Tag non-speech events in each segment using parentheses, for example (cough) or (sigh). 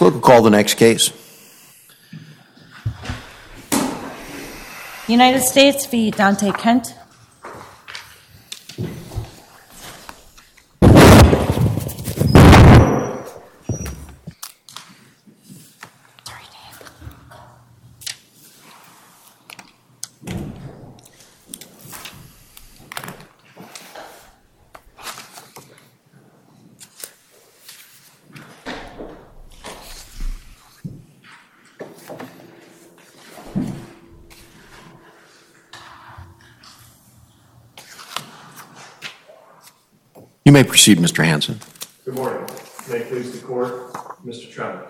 Clerk will call the next case. United States v. Donte Kent. You may proceed, Mr. Hanson. Good morning. May it please the court, Mr. Tremmel.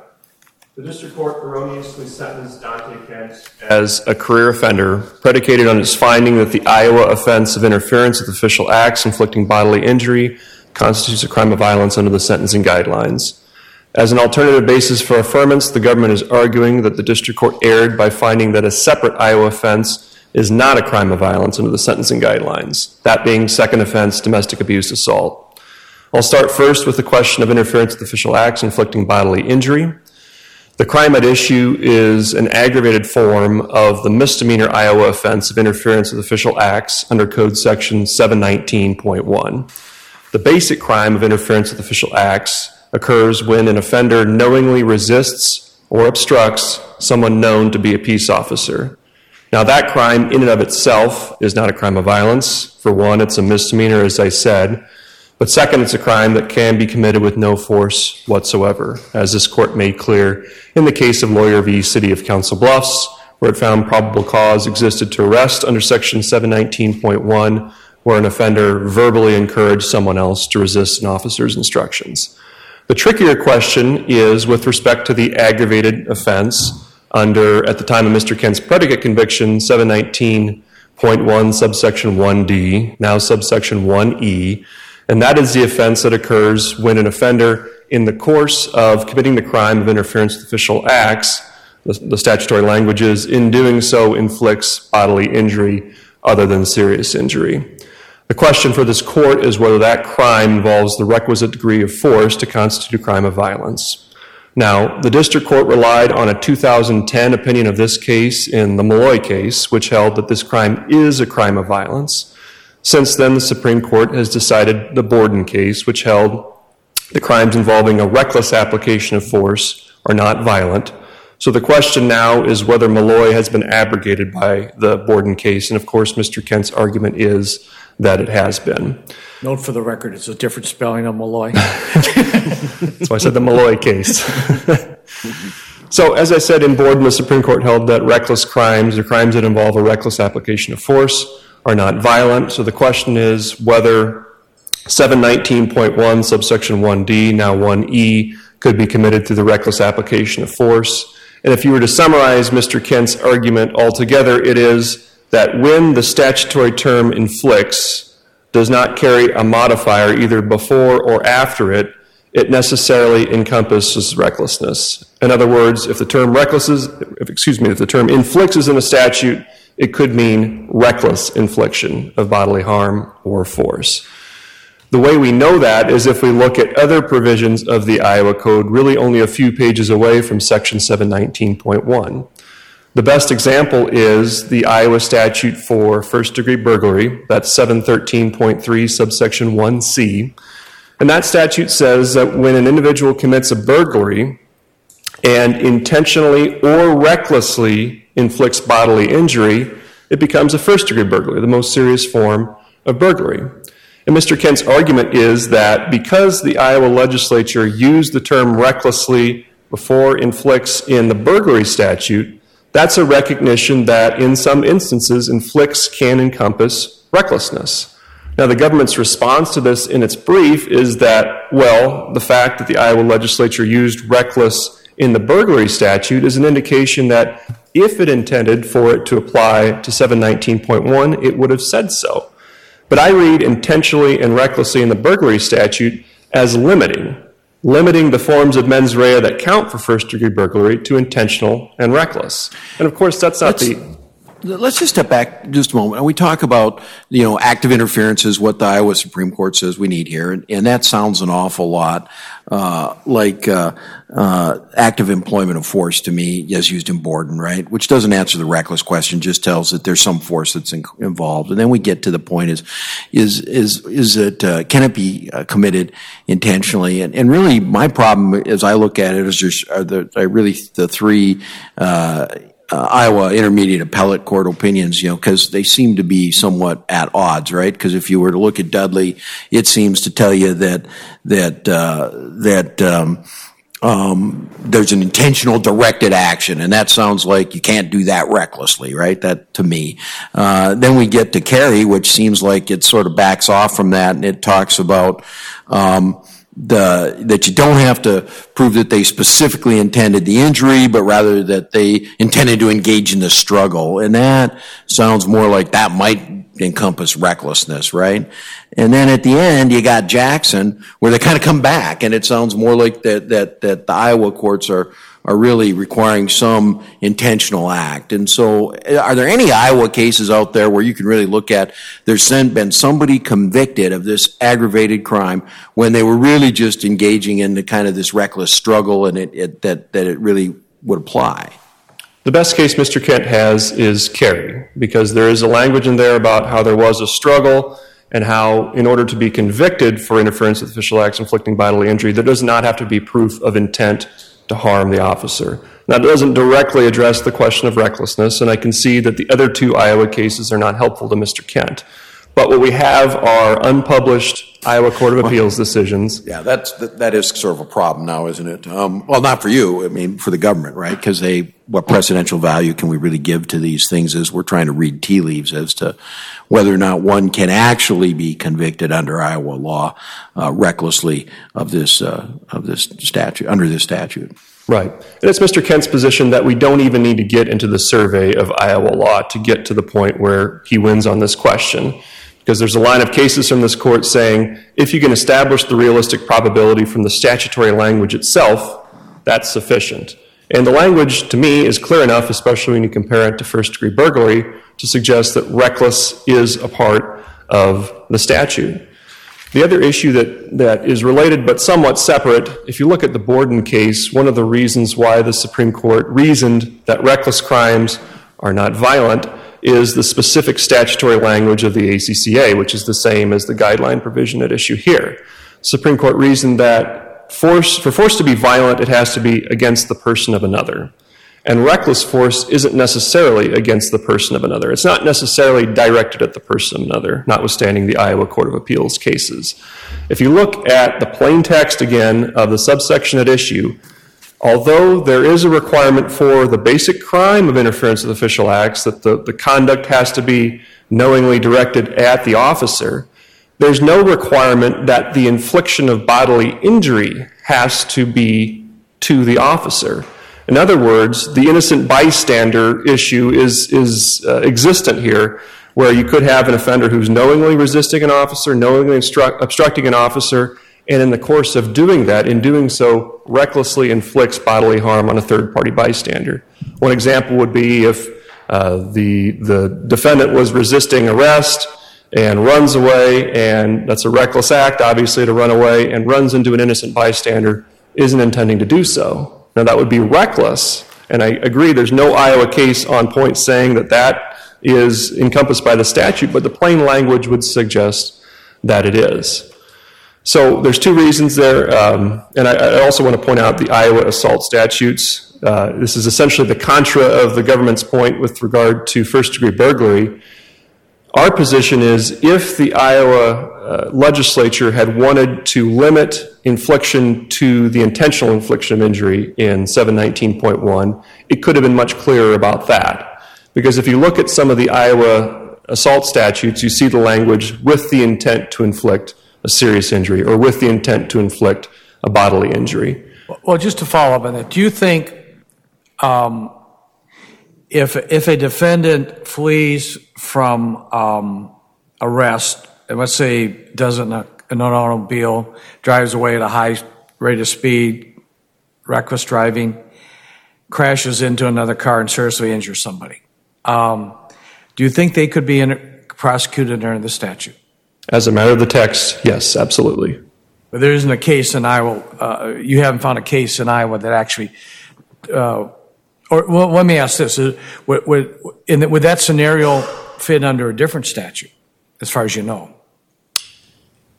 The district court erroneously sentenced Donte Kent as a career offender, predicated on its finding that the Iowa offense of interference with official acts inflicting bodily injury constitutes a crime of violence under the sentencing guidelines. As an alternative basis for affirmance, the government is arguing that the district court erred by finding that a separate Iowa offense is not a crime of violence under the sentencing guidelines, that being second offense domestic abuse assault. I'll start first with the question of interference with official acts inflicting bodily injury. The crime at issue is an aggravated form of the misdemeanor Iowa offense of interference with official acts under Code Section 719.1. The basic crime of interference with official acts occurs when an offender knowingly resists or obstructs someone known to be a peace officer. Now, that crime in and of itself is not a crime of violence. For one, it's a misdemeanor, as I said. But second, it's a crime that can be committed with no force whatsoever, as this court made clear in the case of Lawyer v. City of Council Bluffs, where it found probable cause existed to arrest under Section 719.1, where an offender verbally encouraged someone else to resist an officer's instructions. The trickier question is with respect to the aggravated offense under, at the time of Mr. Kent's predicate conviction, 719.1 subsection 1D, now subsection 1E, and that is the offense that occurs when an offender, in the course of committing the crime of interference with official acts, the, the statutory language is, in doing so inflicts bodily injury other than serious injury. The question for this court is whether that crime involves the requisite degree of force to constitute a crime of violence. Now, the district court relied on a 2010 opinion of this case in the Malloy case, which held that this crime is a crime of violence. Since then, the Supreme Court has decided the Borden case, which held the crimes involving a reckless application of force are not violent. So the question now is whether Malloy has been abrogated by the Borden case. And of course, Mr. Kent's argument is that it has been. Note for the record, it's a different spelling of Malloy. (laughs) That's why I said the Malloy case. (laughs) so, as I said in Borden, the Supreme Court held that reckless crimes or crimes that involve a reckless application of force are not violent. So the question is whether 719.1 subsection 1D, now 1E, could be committed through the reckless application of force. And if you were to summarize Mr. Kent's argument altogether, it is that when the statutory term inflicts does not carry a modifier either before or after it, it necessarily encompasses recklessness. In other words, if the term reckless is, if, excuse me, if the term inflicts is in a statute, it could mean reckless infliction of bodily harm or force. The way we know that is if we look at other provisions of the Iowa Code, really only a few pages away from Section 719.1. The best example is the Iowa statute for first degree burglary, that's 713.3 subsection 1C. And that statute says that when an individual commits a burglary and intentionally or recklessly inflicts bodily injury, it becomes a first degree burglary, the most serious form of burglary. And Mr. Kent's argument is that because the Iowa legislature used the term recklessly before inflicts in the burglary statute, that's a recognition that in some instances inflicts can encompass recklessness. Now, the government's response to this in its brief is that, well, the fact that the Iowa legislature used reckless in the burglary statute is an indication that if it intended for it to apply to 719.1, it would have said so. But I read intentionally and recklessly in the burglary statute as limiting, limiting the forms of mens rea that count for first degree burglary to intentional and reckless. And of course, that's not Let's- the. Let's just step back just a moment. And we talk about, you know, active interference is what the Iowa Supreme Court says we need here. And, and that sounds an awful lot uh, like uh, uh, active employment of force to me, as used in Borden, right? Which doesn't answer the reckless question, just tells that there's some force that's in, involved. And then we get to the point is, is, is, is it, uh, can it be uh, committed intentionally? And, and really, my problem as I look at it is just, are the, are really the three, uh, Iowa Intermediate Appellate Court opinions, you know, because they seem to be somewhat at odds, right? Because if you were to look at Dudley, it seems to tell you that that uh, that um, um, there's an intentional directed action, and that sounds like you can't do that recklessly, right? That to me. Uh, then we get to Carey, which seems like it sort of backs off from that, and it talks about. Um, the, that you don't have to prove that they specifically intended the injury, but rather that they intended to engage in the struggle. And that sounds more like that might encompass recklessness, right? And then at the end, you got Jackson, where they kind of come back, and it sounds more like that, that, that the Iowa courts are, are really requiring some intentional act. And so, uh, are there any Iowa cases out there where you can really look at there's been somebody convicted of this aggravated crime when they were really just engaging in the kind of this reckless struggle and it, it that, that it really would apply? The best case Mr. Kent has is Carey, because there is a language in there about how there was a struggle and how, in order to be convicted for interference with official acts inflicting bodily injury, there does not have to be proof of intent to harm the officer. That doesn't directly address the question of recklessness, and I can see that the other two Iowa cases are not helpful to Mr. Kent. But what we have are unpublished Iowa Court of Appeals decisions. Yeah, that's that, that is sort of a problem now, isn't it? Um, well, not for you. I mean, for the government, right? Because they, what precedential value can we really give to these things? Is we're trying to read tea leaves as to whether or not one can actually be convicted under Iowa law uh, recklessly of this uh, of this statute under this statute. Right. And it's Mr. Kent's position that we don't even need to get into the survey of Iowa law to get to the point where he wins on this question. Because there's a line of cases from this court saying if you can establish the realistic probability from the statutory language itself, that's sufficient. And the language, to me, is clear enough, especially when you compare it to first degree burglary, to suggest that reckless is a part of the statute. The other issue that, that is related but somewhat separate, if you look at the Borden case, one of the reasons why the Supreme Court reasoned that reckless crimes are not violent is the specific statutory language of the ACCA, which is the same as the guideline provision at issue here. Supreme Court reasoned that force, for force to be violent, it has to be against the person of another. And reckless force isn't necessarily against the person of another. It's not necessarily directed at the person of another, notwithstanding the Iowa Court of Appeals cases. If you look at the plain text again of the subsection at issue, although there is a requirement for the basic crime of interference with official acts that the, the conduct has to be knowingly directed at the officer, there's no requirement that the infliction of bodily injury has to be to the officer. In other words, the innocent bystander issue is, is uh, existent here, where you could have an offender who's knowingly resisting an officer, knowingly obstructing an officer, and in the course of doing that, in doing so, recklessly inflicts bodily harm on a third party bystander. One example would be if uh, the, the defendant was resisting arrest and runs away, and that's a reckless act, obviously, to run away, and runs into an innocent bystander, isn't intending to do so. Now, that would be reckless, and I agree there's no Iowa case on point saying that that is encompassed by the statute, but the plain language would suggest that it is. So there's two reasons there, um, and I, I, also want to point out the Iowa assault statutes. Uh, this is essentially the contra of the government's point with regard to first degree burglary. Our position is if the Iowa uh, legislature had wanted to limit infliction to the intentional infliction of injury in 719.1, it could have been much clearer about that. Because if you look at some of the Iowa assault statutes, you see the language with the intent to inflict a serious injury or with the intent to inflict a bodily injury. Well, just to follow up on that, do you think um, if if a defendant flees from um, arrest, and let's say doesn't in an automobile, drives away at a high rate of speed, reckless driving, crashes into another car and seriously injures somebody. Um, Do you think they could be in- prosecuted under the statute? As a matter of the text, yes, absolutely. But there isn't a case in Iowa, uh, you haven't found a case in Iowa that actually, uh, or, well, let me ask this, would, would, in, would that scenario fit under a different statute, as far as you know?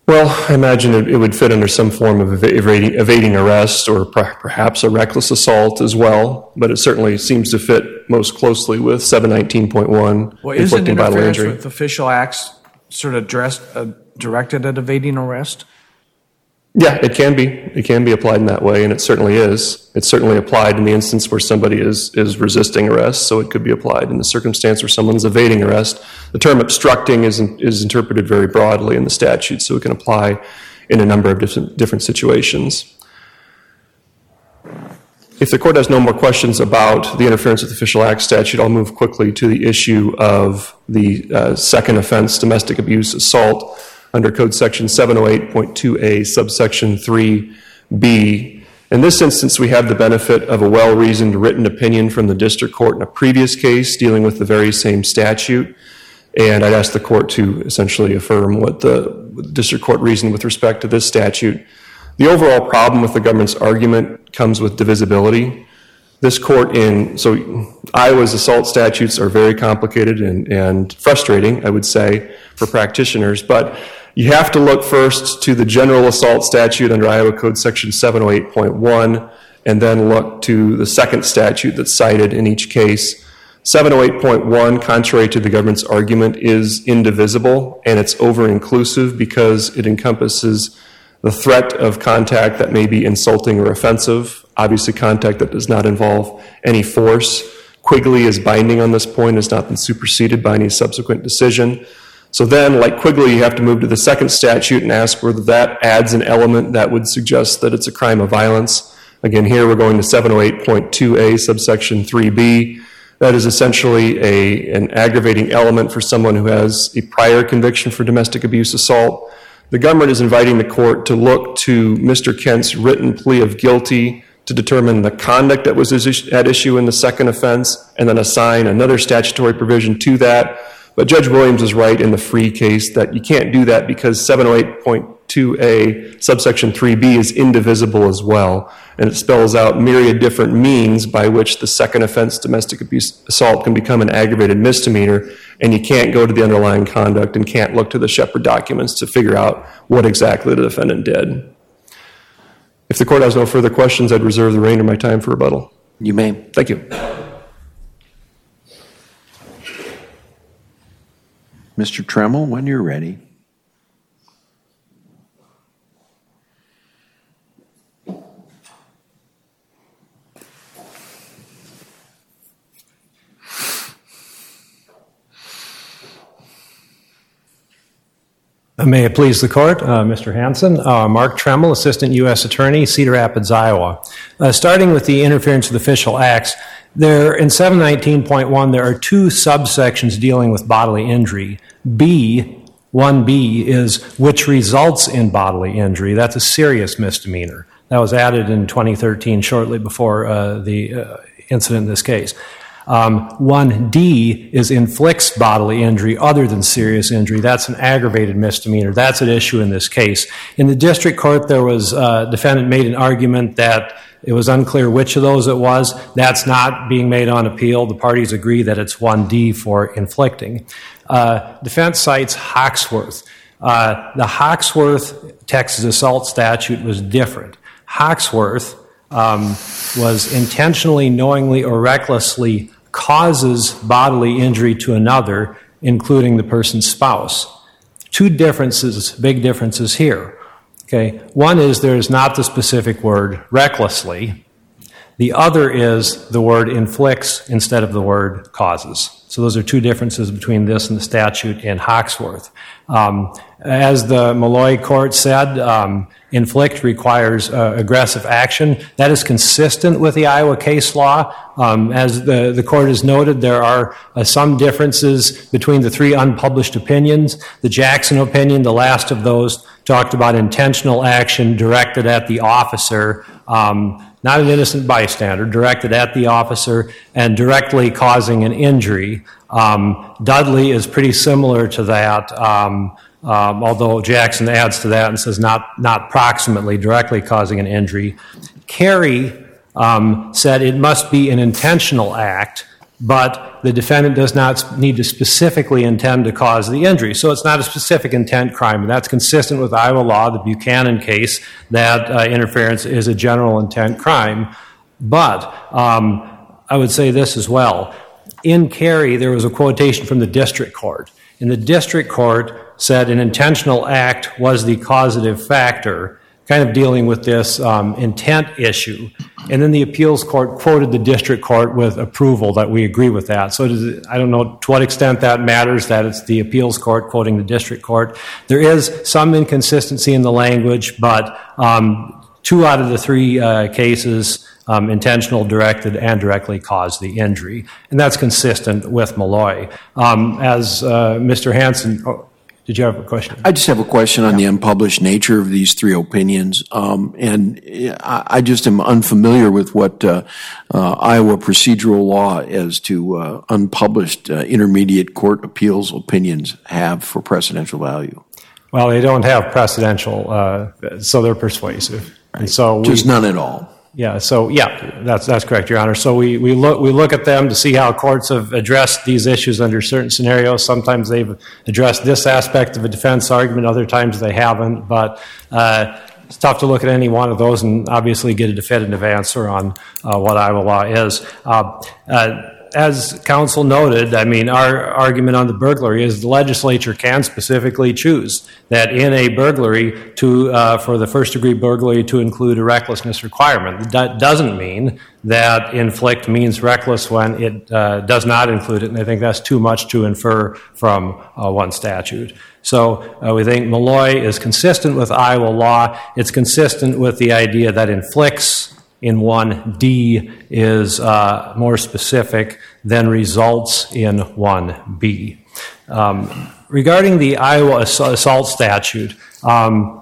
Well, I imagine it, it would fit under some form of evading, evading arrest or per- perhaps a reckless assault as well, but it certainly seems to fit most closely with 719.1, Well, isn't inflicting bodily interference with official acts sort of dressed, uh, directed at evading arrest? Yeah, it can be. It can be applied in that way, and it certainly is. It's certainly applied in the instance where somebody is, is resisting arrest, so it could be applied in the circumstance where someone's evading arrest. The term obstructing is, is interpreted very broadly in the statute, so it can apply in a number of different, different situations. If the court has no more questions about the interference with the official act statute, I'll move quickly to the issue of the uh, second offense, domestic abuse assault, under Code Section 708.2A, subsection 3B. In this instance, we have the benefit of a well reasoned written opinion from the district court in a previous case dealing with the very same statute. And I'd ask the court to essentially affirm what the district court reasoned with respect to this statute. The overall problem with the government's argument comes with divisibility. This court in, so Iowa's assault statutes are very complicated and, and frustrating, I would say, for practitioners, but you have to look first to the general assault statute under Iowa Code Section 708.1 and then look to the second statute that's cited in each case. 708.1, contrary to the government's argument, is indivisible and it's over inclusive because it encompasses the threat of contact that may be insulting or offensive, obviously, contact that does not involve any force. Quigley is binding on this point, has not been superseded by any subsequent decision. So then, like Quigley, you have to move to the second statute and ask whether that adds an element that would suggest that it's a crime of violence. Again, here we're going to 708.2a, subsection 3b. That is essentially a, an aggravating element for someone who has a prior conviction for domestic abuse assault. The government is inviting the court to look to Mr. Kent's written plea of guilty to determine the conduct that was at issue in the second offense and then assign another statutory provision to that. But Judge Williams is right in the free case that you can't do that because 708.2a, subsection 3b, is indivisible as well. And it spells out myriad different means by which the second offense, domestic abuse assault, can become an aggravated misdemeanor. And you can't go to the underlying conduct and can't look to the Shepard documents to figure out what exactly the defendant did. If the court has no further questions, I'd reserve the remainder of my time for rebuttal. You may. Thank you. Mr. Tremmel, when you're ready. May it please the court, uh, Mr. Hanson. Uh, Mark Tremmel, Assistant U.S. Attorney, Cedar Rapids, Iowa. Uh, starting with the interference with official acts, there in 719.1 there are two subsections dealing with bodily injury. B, 1B is which results in bodily injury. That's a serious misdemeanor. That was added in 2013, shortly before uh, the uh, incident in this case. Um, 1D is inflicts bodily injury other than serious injury. That's an aggravated misdemeanor. That's an issue in this case. In the district court, there was uh, defendant made an argument that it was unclear which of those it was. That's not being made on appeal. The parties agree that it's 1D for inflicting. Uh, defense cites Hawksworth. Uh, the Hawksworth Texas assault statute was different. Hawksworth um, was intentionally, knowingly, or recklessly causes bodily injury to another, including the person's spouse. Two differences, big differences here. Okay, one is there is not the specific word recklessly. The other is the word inflicts instead of the word causes. So those are two differences between this and the statute in Hawksworth. Um, as the Malloy court said, um, inflict requires uh, aggressive action. That is consistent with the Iowa case law. Um, as the, the court has noted, there are uh, some differences between the three unpublished opinions. The Jackson opinion, the last of those, talked about intentional action directed at the officer. Um, not an innocent bystander, directed at the officer and directly causing an injury. Um, Dudley is pretty similar to that, um, um, although Jackson adds to that and says not, not proximately, directly causing an injury. Carey um, said it must be an intentional act, but the defendant does not need to specifically intend to cause the injury. So it's not a specific intent crime, and that's consistent with Iowa law, the Buchanan case, that uh, interference is a general intent crime. But um, I would say this as well. In Carey, there was a quotation from the district court. And the district court said an intentional act was the causative factor kind of dealing with this um, intent issue. And then the appeals court quoted the district court with approval that we agree with that. So it, I don't know to what extent that matters that it's the appeals court quoting the district court. There is some inconsistency in the language, but um, two out of the three uh, cases. Um, intentional, directed, and directly caused the injury. And that's consistent with Malloy. Um, as uh, Mr. Hanson oh, did you have a question? I just have a question on the unpublished nature of these three opinions. Um, and I, I just am unfamiliar with what uh, uh, Iowa procedural law as to uh, unpublished uh, intermediate court appeals opinions have for precedential value. Well, they don't have precedential, uh, so they're persuasive. And so we, Just none at all. Yeah, so, yeah, that's, that's correct, Your Honor. So we, we look, we look at them to see how courts have addressed these issues under certain scenarios. Sometimes they've addressed this aspect of a defense argument, other times they haven't. But uh, it's tough to look at any one of those and obviously get a definitive answer on uh, what Iowa law is. Uh, uh as counsel noted, I mean, our argument on the burglary is the legislature can specifically choose that in a burglary to uh, for the first degree burglary to include a recklessness requirement. That doesn't mean that inflict means reckless when it uh, does not include it, and I think that's too much to infer from uh, one statute. So uh, we think Malloy is consistent with Iowa law. It's consistent with the idea that inflicts in 1D is uh, more specific than results in 1B. Um, regarding the Iowa assault statute, um,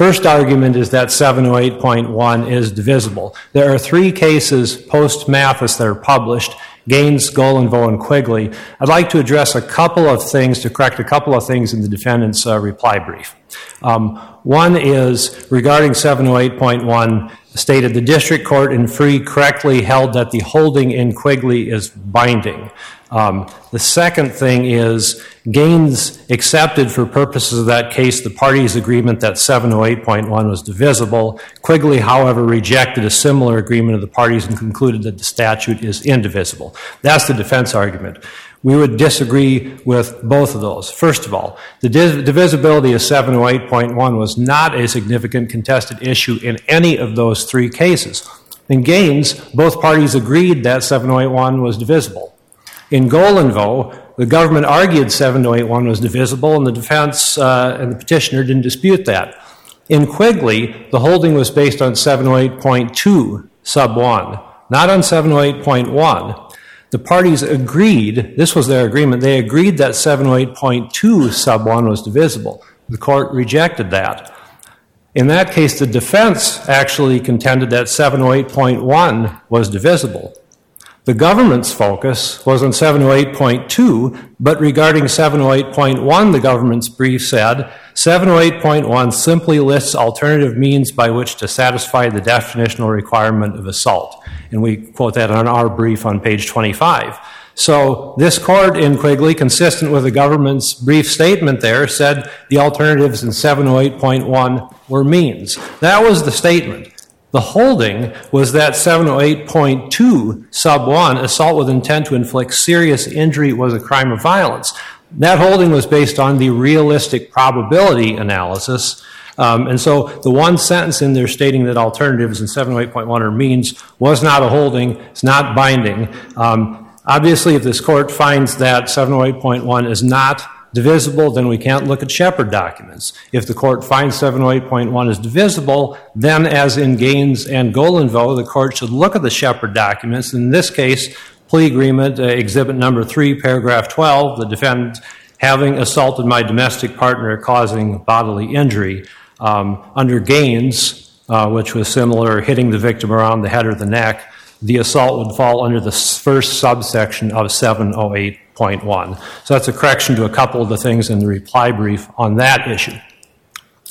First argument is that 708.1 is divisible. There are three cases post Mathis that are published Gaines, Golinveaux, and Quigley. I'd like to address a couple of things to correct a couple of things in the defendant's uh, reply brief. Um, one is regarding 708.1 stated the district court in Free correctly held that the holding in Quigley is binding. Um, the second thing is Gaines accepted for purposes of that case the parties' agreement that 708.1 was divisible. Quigley, however, rejected a similar agreement of the parties and concluded that the statute is indivisible. That's the defense argument. We would disagree with both of those. First of all, the divisibility of 708.1 was not a significant contested issue in any of those three cases. In Gaines, both parties agreed that 708.1 was divisible. In Golinveaux, the government argued 708.1 was divisible, and the defense uh, and the petitioner didn't dispute that. In Quigley, the holding was based on 708.2 sub 1, not on 708.1. The parties agreed, this was their agreement, they agreed that 708.2 sub 1 was divisible. The court rejected that. In that case, the defense actually contended that 708.1 was divisible. The government's focus was on 708.2, but regarding 708.1, the government's brief said 708.1 simply lists alternative means by which to satisfy the definitional requirement of assault and we quote that on our brief on page 25. So this court in Quigley, consistent with the government's brief statement there, said the alternatives in 708.1 were means. That was the statement. The holding was that 708.2 sub 1, assault with intent to inflict serious injury, was a crime of violence. That holding was based on the realistic probability analysis um, and so the one sentence in there stating that alternatives in 708.1 are means was not a holding, it's not binding. Um, obviously, if this court finds that 708.1 is not divisible, then we can't look at Shepard documents. If the court finds 708.1 is divisible, then as in Gaines and Golinveaux, the court should look at the Shepard documents. In this case, plea agreement, uh, exhibit number 3, paragraph 12, the defendant having assaulted my domestic partner causing bodily injury. Um, under Gaines, uh, which was similar, hitting the victim around the head or the neck, the assault would fall under the first subsection of 708.1. So that's a correction to a couple of the things in the reply brief on that issue.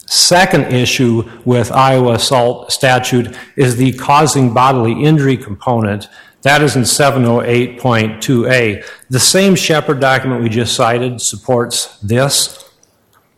Second issue with Iowa assault statute is the causing bodily injury component. That is in 708.2a. The same Shepard document we just cited supports this.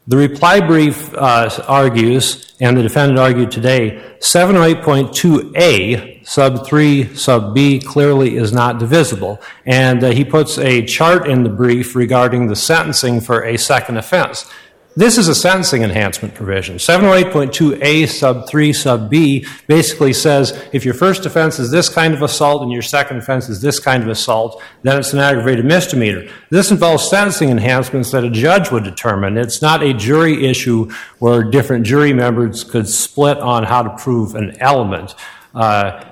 The reply brief uh, argues, and the defendant argued today, 708.2a, sub 3, sub b, clearly is not divisible. And uh, he puts a chart in the brief regarding the sentencing for a second offense. This is a sentencing enhancement provision. 708.2a sub 3 sub b basically says if your first offense is this kind of assault and your second offense is this kind of assault, then it's an aggravated misdemeanor. This involves sentencing enhancements that a judge would determine. It's not a jury issue where different jury members could split on how to prove an element. Uh,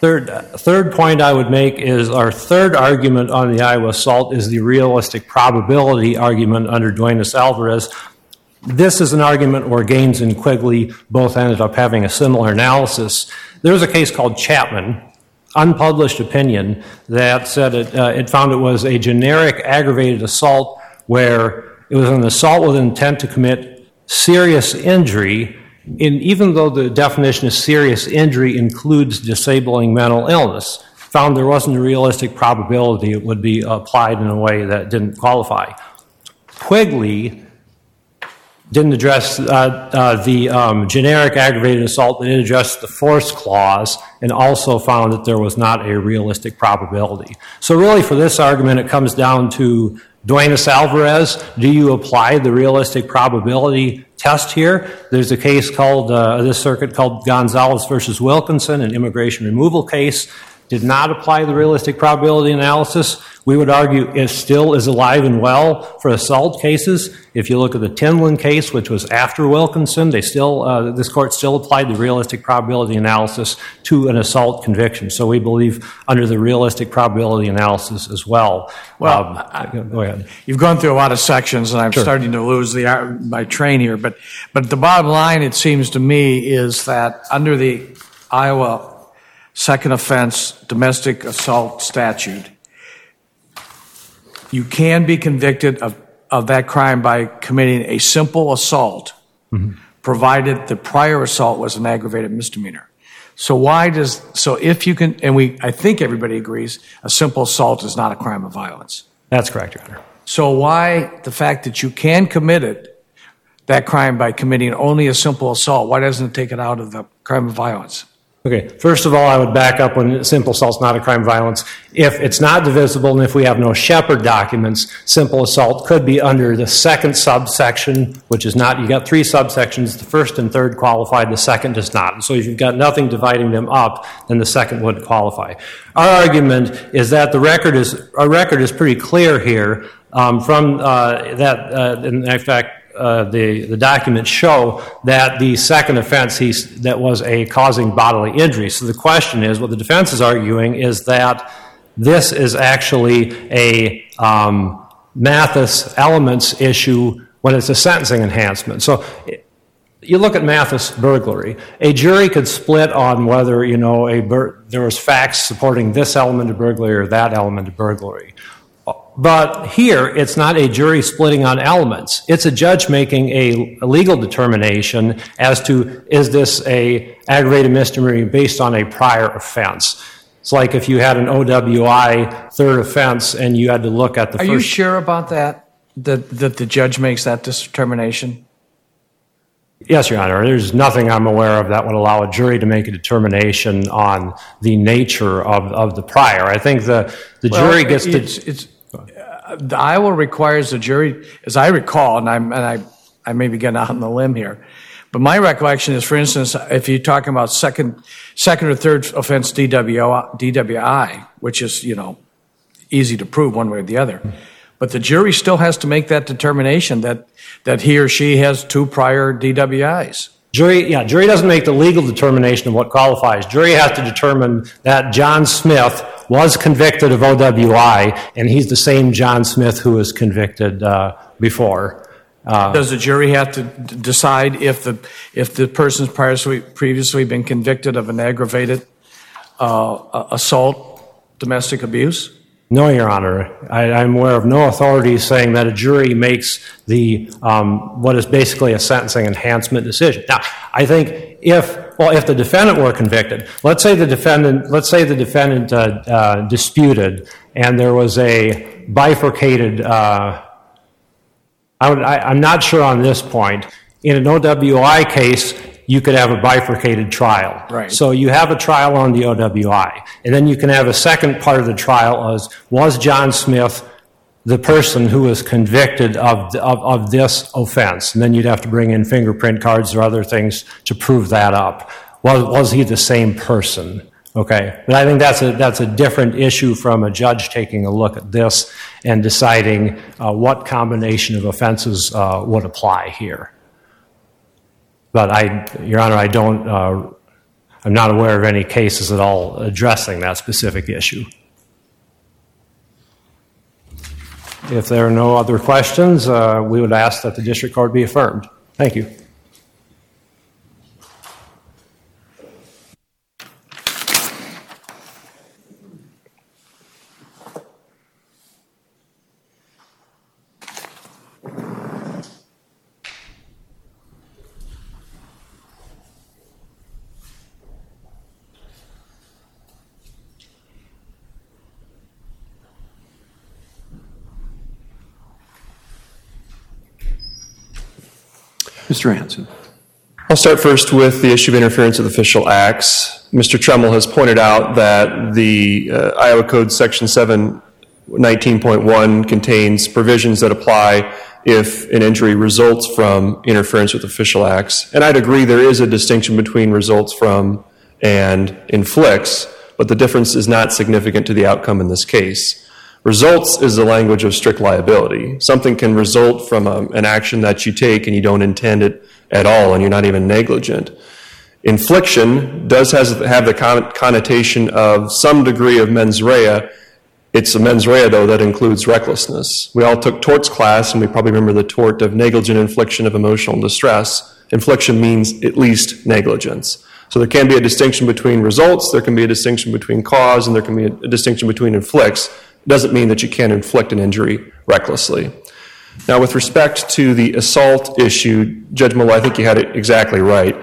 Third, third point I would make is our third argument on the Iowa assault is the realistic probability argument under Duenas Alvarez. This is an argument where Gaines and Quigley both ended up having a similar analysis. There was a case called Chapman, unpublished opinion, that said it, uh, it found it was a generic aggravated assault where it was an assault with intent to commit serious injury even though the definition of serious injury includes disabling mental illness, found there wasn't a realistic probability it would be applied in a way that didn't qualify. Quigley didn't address uh, uh, the um, generic aggravated assault, but it addressed the force clause and also found that there was not a realistic probability. So, really, for this argument, it comes down to Duenas Alvarez, do you apply the realistic probability test here? There's a case called, uh, this circuit called Gonzalez versus Wilkinson, an immigration removal case did not apply the realistic probability analysis, we would argue it still is alive and well for assault cases. If you look at the Tinlin case, which was after Wilkinson, they still uh, this court still applied the realistic probability analysis to an assault conviction. So we believe under the realistic probability analysis as well. Well, um, I, go ahead. You've gone through a lot of sections, and I'm sure. starting to lose the uh, my train here. But but the bottom line, it seems to me, is that under the Iowa second offense domestic assault statute, you can be convicted of, of that crime by committing a simple assault, mm-hmm. provided the prior assault was an aggravated misdemeanor. So why does so if you can and we I think everybody agrees a simple assault is not a crime of violence. That's correct, Your Honor. So why the fact that you can commit it that crime by committing only a simple assault, why doesn't it take it out of the crime of violence? Okay, first of all, I would back up when simple assault is not a crime of violence. If it's not divisible and if we have no Shepard documents, simple assault could be under the second subsection, which is not, you got three subsections. The first and third qualify, the second does not. So if you've got nothing dividing them up, then the second would qualify. Our argument is that the record is, our record is pretty clear here um, from uh, that, uh, in fact, uh, the, the documents show that the second offense he, that was a causing bodily injury. So the question is, what the defense is arguing is that this is actually a um, Mathis elements issue when it's a sentencing enhancement. So you look at Mathis burglary. A jury could split on whether you know a bur- there was facts supporting this element of burglary or that element of burglary. But here, it's not a jury splitting on elements. It's a judge making a, legal determination as to is this a aggravated misdemeanor based on a prior offense. It's like if you had an OWI third offense and you had to look at the. Are you sure about that? That that the judge makes that determination? Yes, Your Honor. There's nothing I'm aware of that would allow a jury to make a determination on the nature of, of the prior. I think the, the well, jury gets it's, to. It's, the Iowa requires a jury, as I recall, and, I'm, and I, I may be getting out on the limb here, but my recollection is, for instance, if you're talking about second, second or third offense DWI, DWI, which is, you know, easy to prove one way or the other, but the jury still has to make that determination that, that he or she has two prior DWIs. Jury, yeah, jury doesn't make the legal determination of what qualifies. Jury has to determine that John Smith was convicted of OWI, and he's the same John Smith who was convicted uh, before. Does the jury have to d- decide if the, if the person's previously, previously been convicted of an aggravated uh, assault, domestic abuse? No, Your Honor. I, I'm aware of no authority saying that a jury makes the um, what is basically a sentencing enhancement decision. Now, I think if well, if the defendant were convicted, let's say the defendant, let's say the defendant uh, uh, disputed, and there was a bifurcated. Uh, I would, I, I'm not sure on this point. In an OWI case, you could have a bifurcated trial. Right. So you have a trial on the OWI, and then you can have a second part of the trial as was John Smith the person who was convicted of, of, of this offense? And then you'd have to bring in fingerprint cards or other things to prove that up. Was, was he the same person? Okay, but I think that's a, that's a different issue from a judge taking a look at this and deciding uh, what combination of offenses uh, would apply here. But I, Your Honor, I don't, uh, I'm not aware of any cases at all addressing that specific issue. If there are no other questions, uh, we would ask that the district court be affirmed. Thank you. Mr. Hanson. I'll start first with the issue of interference with official acts. Mr. Tremmel has pointed out that the uh, Iowa Code Section 719.1 contains provisions that apply if an injury results from interference with official acts. And I'd agree there is a distinction between results from and inflicts, but the difference is not significant to the outcome in this case. Results is the language of strict liability. Something can result from a, an action that you take and you don't intend it at all and you're not even negligent. Infliction does has, have the con- connotation of some degree of mens rea. It's a mens rea, though, that includes recklessness. We all took torts class, and we probably remember the tort of negligent infliction of emotional distress. Infliction means at least negligence. So there can be a distinction between results, there can be a distinction between cause, and there can be a, a distinction between inflicts. Doesn't mean that you can't inflict an injury recklessly. Now, with respect to the assault issue, Judge Melloy, I think you had it exactly right.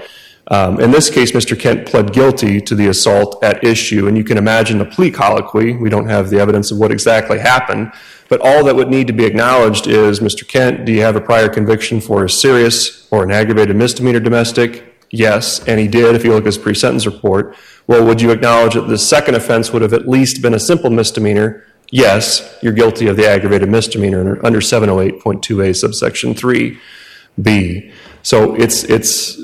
Um, in this case, Mr. Kent pled guilty to the assault at issue, and you can imagine a plea colloquy. We don't have the evidence of what exactly happened, but all that would need to be acknowledged is Mr. Kent, do you have a prior conviction for a serious or an aggravated misdemeanor domestic? Yes, and he did if you look at his pre sentence report. Well, would you acknowledge that the second offense would have at least been a simple misdemeanor? Yes, you're guilty of the aggravated misdemeanor under 708.2a subsection 3b. So it's, it's,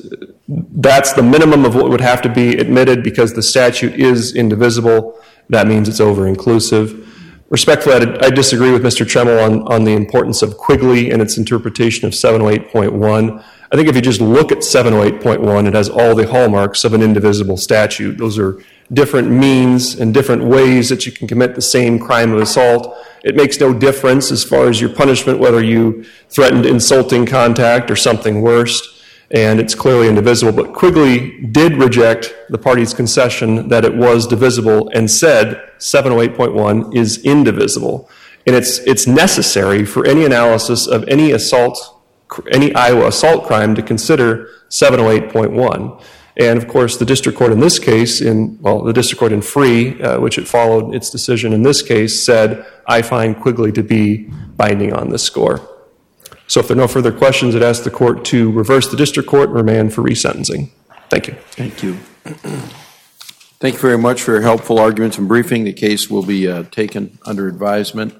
that's the minimum of what would have to be admitted because the statute is indivisible. That means it's over inclusive. Respectfully, I, I disagree with Mr. Tremmel on, on the importance of Quigley and its interpretation of 708.1. I think if you just look at 708.1, it has all the hallmarks of an indivisible statute. Those are different means and different ways that you can commit the same crime of assault. It makes no difference as far as your punishment, whether you threatened insulting contact or something worse and it's clearly indivisible. But Quigley did reject the party's concession that it was divisible and said 708.1 is indivisible. And it's, it's necessary for any analysis of any assault, any Iowa assault crime to consider 708.1. And of course, the district court in this case, in well, the district court in Free, uh, which it followed its decision in this case, said, "I find Quigley to be binding on this score." So if there are no further questions, I'd ask the court to reverse the district court and remand for resentencing. Thank you. Thank you. Thank you very much for your helpful arguments and briefing. The case will be uh, taken under advisement.